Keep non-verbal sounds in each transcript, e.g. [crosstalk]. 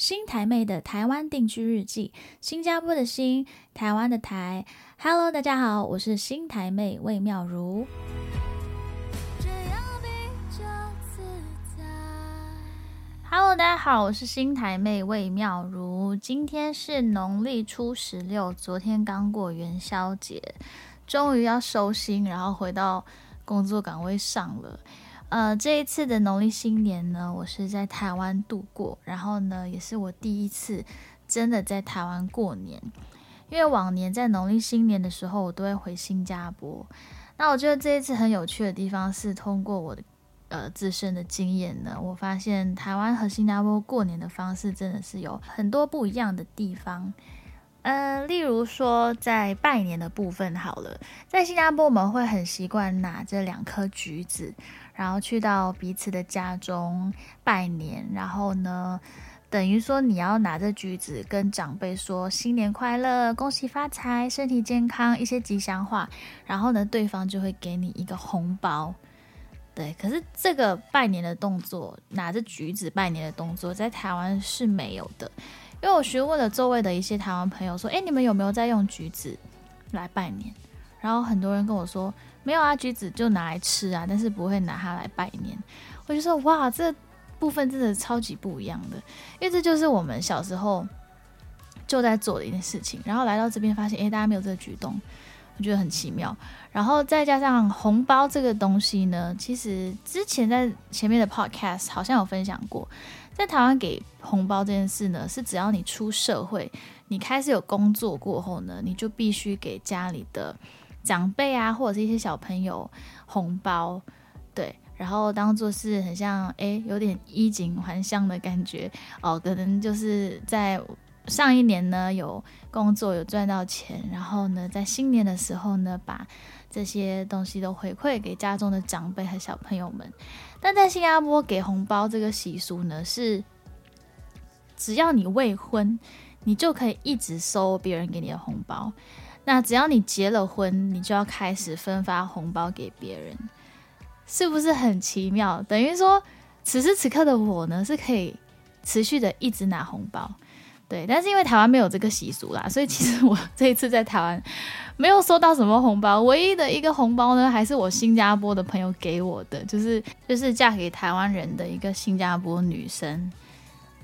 新台妹的台湾定居日记，新加坡的新，台湾的台。Hello，大家好，我是新台妹魏妙如。Hello，大家好，我是新台妹魏妙如。今天是农历初十六，昨天刚过元宵节，终于要收心，然后回到工作岗位上了。呃，这一次的农历新年呢，我是在台湾度过，然后呢，也是我第一次真的在台湾过年。因为往年在农历新年的时候，我都会回新加坡。那我觉得这一次很有趣的地方是，通过我的呃自身的经验呢，我发现台湾和新加坡过年的方式真的是有很多不一样的地方。呃，例如说在拜年的部分好了，在新加坡我们会很习惯拿着两颗橘子。然后去到彼此的家中拜年，然后呢，等于说你要拿着橘子跟长辈说新年快乐、恭喜发财、身体健康一些吉祥话，然后呢，对方就会给你一个红包。对，可是这个拜年的动作，拿着橘子拜年的动作，在台湾是没有的。因为我询问了周围的一些台湾朋友说，哎，你们有没有在用橘子来拜年？然后很多人跟我说。没有啊，橘子就拿来吃啊，但是不会拿它来拜年。我就说哇，这部分真的超级不一样的，因为这就是我们小时候就在做的一件事情。然后来到这边发现，哎，大家没有这个举动，我觉得很奇妙。然后再加上红包这个东西呢，其实之前在前面的 podcast 好像有分享过，在台湾给红包这件事呢，是只要你出社会，你开始有工作过后呢，你就必须给家里的。长辈啊，或者是一些小朋友红包，对，然后当做是很像哎，有点衣锦还乡的感觉哦。可能就是在上一年呢有工作有赚到钱，然后呢在新年的时候呢把这些东西都回馈给家中的长辈和小朋友们。但在新加坡给红包这个习俗呢，是只要你未婚，你就可以一直收别人给你的红包。那只要你结了婚，你就要开始分发红包给别人，是不是很奇妙？等于说，此时此刻的我呢，是可以持续的一直拿红包，对。但是因为台湾没有这个习俗啦，所以其实我 [laughs] 这一次在台湾没有收到什么红包。唯一的一个红包呢，还是我新加坡的朋友给我的，就是就是嫁给台湾人的一个新加坡女生，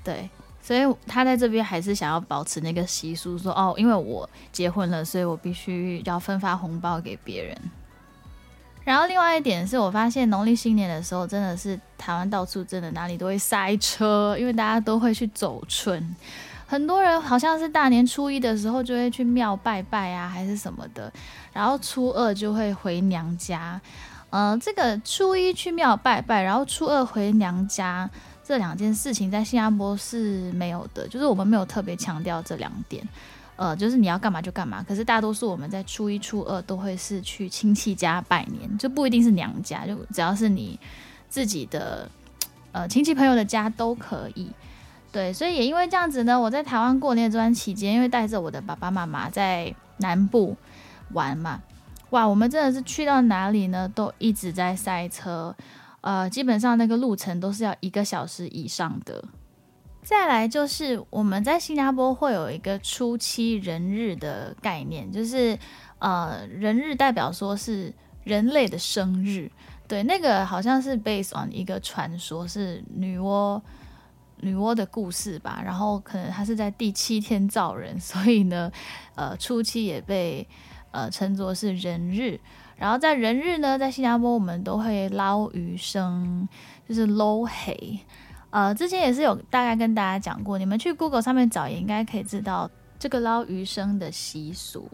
对。所以他在这边还是想要保持那个习俗，说哦，因为我结婚了，所以我必须要分发红包给别人。然后另外一点是我发现农历新年的时候，真的是台湾到处真的哪里都会塞车，因为大家都会去走春。很多人好像是大年初一的时候就会去庙拜拜啊，还是什么的，然后初二就会回娘家。呃，这个初一去庙拜拜，然后初二回娘家。这两件事情在新加坡是没有的，就是我们没有特别强调这两点，呃，就是你要干嘛就干嘛。可是大多数我们在初一、初二都会是去亲戚家拜年，就不一定是娘家，就只要是你自己的呃亲戚朋友的家都可以。对，所以也因为这样子呢，我在台湾过年这段期间，因为带着我的爸爸妈妈在南部玩嘛，哇，我们真的是去到哪里呢，都一直在塞车。呃，基本上那个路程都是要一个小时以上的。再来就是我们在新加坡会有一个初期人日的概念，就是呃人日代表说是人类的生日，对，那个好像是 based on 一个传说，是女娲女娲的故事吧。然后可能她是在第七天造人，[laughs] 所以呢，呃初期也被呃称作是人日。然后在人日呢，在新加坡我们都会捞鱼生，就是捞黑。呃，之前也是有大概跟大家讲过，你们去 Google 上面找也应该可以知道这个捞鱼生的习俗。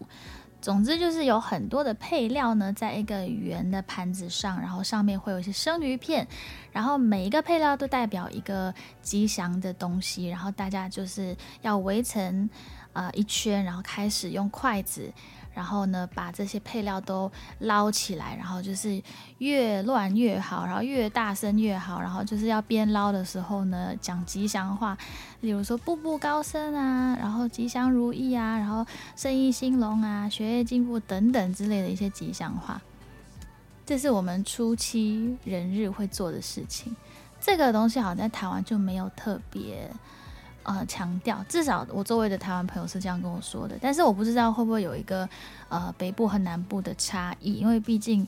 总之就是有很多的配料呢，在一个圆的盘子上，然后上面会有一些生鱼片，然后每一个配料都代表一个吉祥的东西，然后大家就是要围成呃一圈，然后开始用筷子。然后呢，把这些配料都捞起来，然后就是越乱越好，然后越大声越好，然后就是要边捞的时候呢，讲吉祥话，例如说步步高升啊，然后吉祥如意啊，然后生意兴隆啊，学业进步等等之类的一些吉祥话。这是我们初期人日会做的事情。这个东西好像在台湾就没有特别。呃强调，至少我周围的台湾朋友是这样跟我说的。但是我不知道会不会有一个呃北部和南部的差异，因为毕竟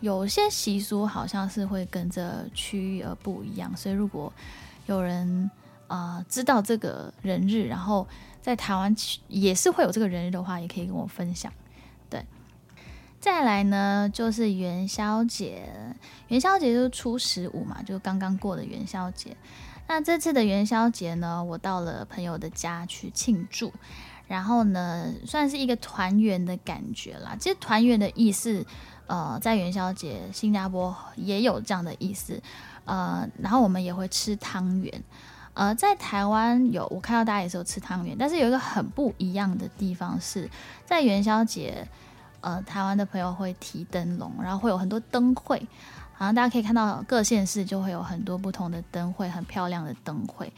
有些习俗好像是会跟着区域而不一样。所以如果有人呃知道这个人日，然后在台湾也是会有这个人日的话，也可以跟我分享。对，再来呢就是元宵节，元宵节就是初十五嘛，就刚刚过的元宵节。那这次的元宵节呢，我到了朋友的家去庆祝，然后呢算是一个团圆的感觉啦。其实团圆的意思，呃，在元宵节新加坡也有这样的意思，呃，然后我们也会吃汤圆。呃，在台湾有我看到大家也是有吃汤圆，但是有一个很不一样的地方是在元宵节，呃，台湾的朋友会提灯笼，然后会有很多灯会，好像大家可以看到各县市就会有很多不同的灯会，很漂亮的灯会。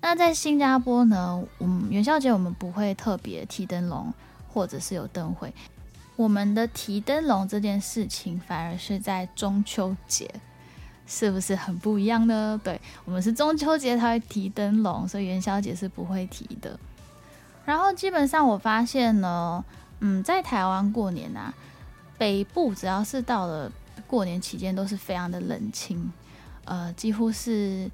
那在新加坡呢，嗯，元宵节我们不会特别提灯笼，或者是有灯会，我们的提灯笼这件事情反而是在中秋节。是不是很不一样呢？对我们是中秋节才会提灯笼，所以元宵节是不会提的。然后基本上我发现呢，嗯，在台湾过年啊，北部只要是到了过年期间，都是非常的冷清，呃，几乎是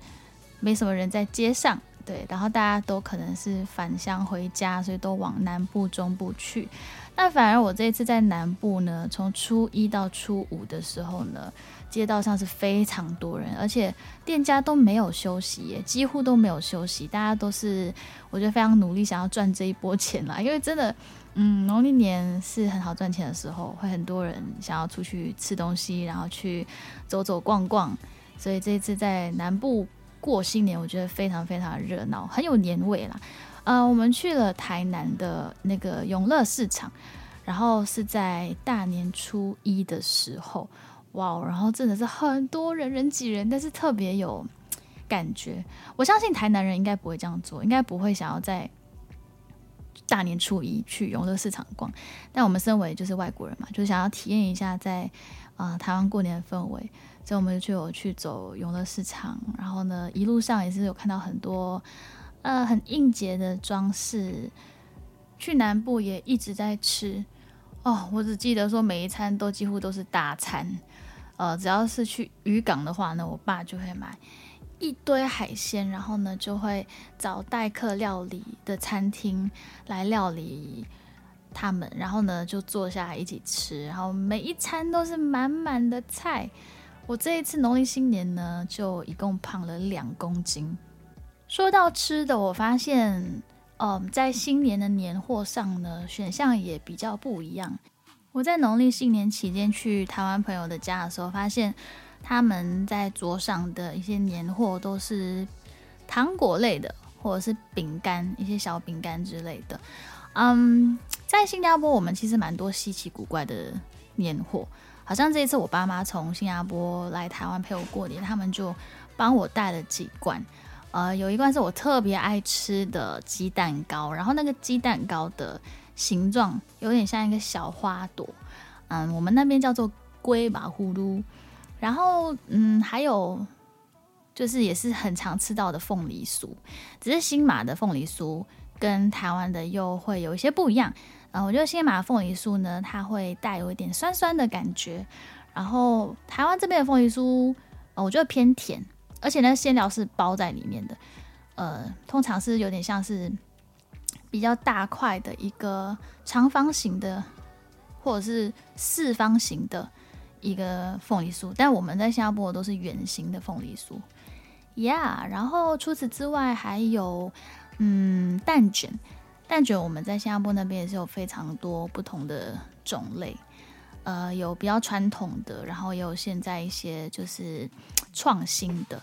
没什么人在街上。对，然后大家都可能是返乡回家，所以都往南部、中部去。那反而我这一次在南部呢，从初一到初五的时候呢。街道上是非常多人，而且店家都没有休息，几乎都没有休息。大家都是我觉得非常努力，想要赚这一波钱啦。因为真的，嗯，农历年是很好赚钱的时候，会很多人想要出去吃东西，然后去走走逛逛。所以这一次在南部过新年，我觉得非常非常热闹，很有年味啦。呃，我们去了台南的那个永乐市场，然后是在大年初一的时候。哇，然后真的是很多人人挤人，但是特别有感觉。我相信台南人应该不会这样做，应该不会想要在大年初一去永乐市场逛。但我们身为就是外国人嘛，就想要体验一下在啊台湾过年的氛围，所以我们就有去走永乐市场。然后呢，一路上也是有看到很多呃很应节的装饰。去南部也一直在吃哦，我只记得说每一餐都几乎都是大餐。呃，只要是去渔港的话呢，我爸就会买一堆海鲜，然后呢就会找待客料理的餐厅来料理他们，然后呢就坐下来一起吃，然后每一餐都是满满的菜。我这一次农历新年呢，就一共胖了两公斤。说到吃的，我发现，嗯，在新年的年货上呢，选项也比较不一样。我在农历新年期间去台湾朋友的家的时候，发现他们在桌上的一些年货都是糖果类的，或者是饼干，一些小饼干之类的。嗯，在新加坡我们其实蛮多稀奇古怪的年货，好像这一次我爸妈从新加坡来台湾陪我过年，他们就帮我带了几罐。呃，有一罐是我特别爱吃的鸡蛋糕，然后那个鸡蛋糕的。形状有点像一个小花朵，嗯，我们那边叫做龟马呼噜。然后，嗯，还有就是也是很常吃到的凤梨酥，只是新马的凤梨酥跟台湾的又会有一些不一样。嗯，我觉得新马凤梨酥呢，它会带有一点酸酸的感觉。然后台湾这边的凤梨酥，呃，我觉得偏甜，而且呢馅料是包在里面的，呃，通常是有点像是。比较大块的一个长方形的，或者是四方形的一个凤梨酥，但我们在新加坡都是圆形的凤梨酥，Yeah。然后除此之外还有，嗯，蛋卷，蛋卷我们在新加坡那边也是有非常多不同的种类，呃，有比较传统的，然后也有现在一些就是创新的，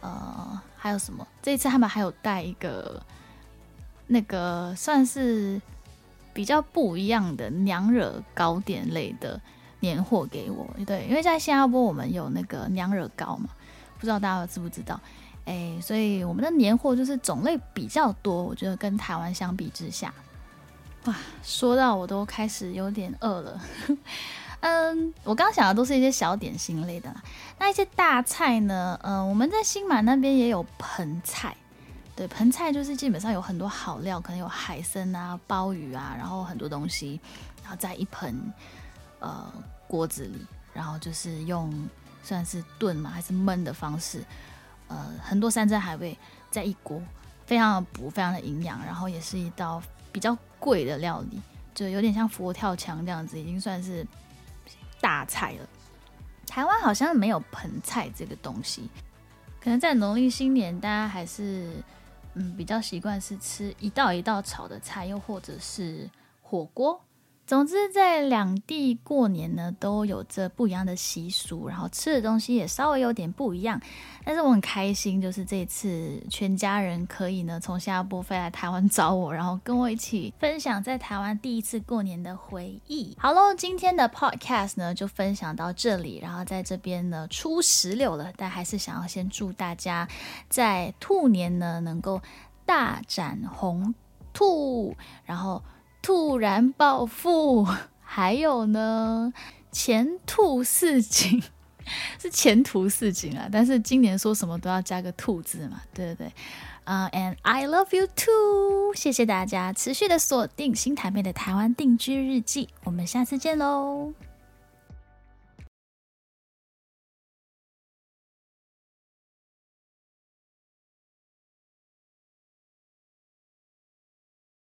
呃，还有什么？这一次他们还有带一个。那个算是比较不一样的娘惹糕点类的年货给我，对，因为在新加坡我们有那个娘惹糕嘛，不知道大家知不知道？哎，所以我们的年货就是种类比较多，我觉得跟台湾相比之下，哇，说到我都开始有点饿了。[laughs] 嗯，我刚刚想的都是一些小点心类的啦，那一些大菜呢？嗯，我们在新马那边也有盆菜。对，盆菜就是基本上有很多好料，可能有海参啊、鲍鱼啊，然后很多东西，然后在一盆呃锅子里，然后就是用算是炖嘛还是焖的方式，呃，很多山珍海味在一锅，非常的补，非常的营养，然后也是一道比较贵的料理，就有点像佛跳墙这样子，已经算是大菜了。台湾好像没有盆菜这个东西，可能在农历新年，大家还是。嗯，比较习惯是吃一道一道炒的菜，又或者是火锅。总之，在两地过年呢，都有着不一样的习俗，然后吃的东西也稍微有点不一样。但是我很开心，就是这次全家人可以呢从新加坡飞来台湾找我，然后跟我一起分享在台湾第一次过年的回忆。好喽，今天的 podcast 呢就分享到这里，然后在这边呢初十六了，但还是想要先祝大家在兔年呢能够大展宏兔，然后。突然暴富，[laughs] 还有呢，前兔似锦，[laughs] 是前途似锦啊！但是今年说什么都要加个“兔”字嘛，对对对，啊，and I love you too！谢谢大家持续的锁定新台妹的台湾定居日记，我们下次见喽。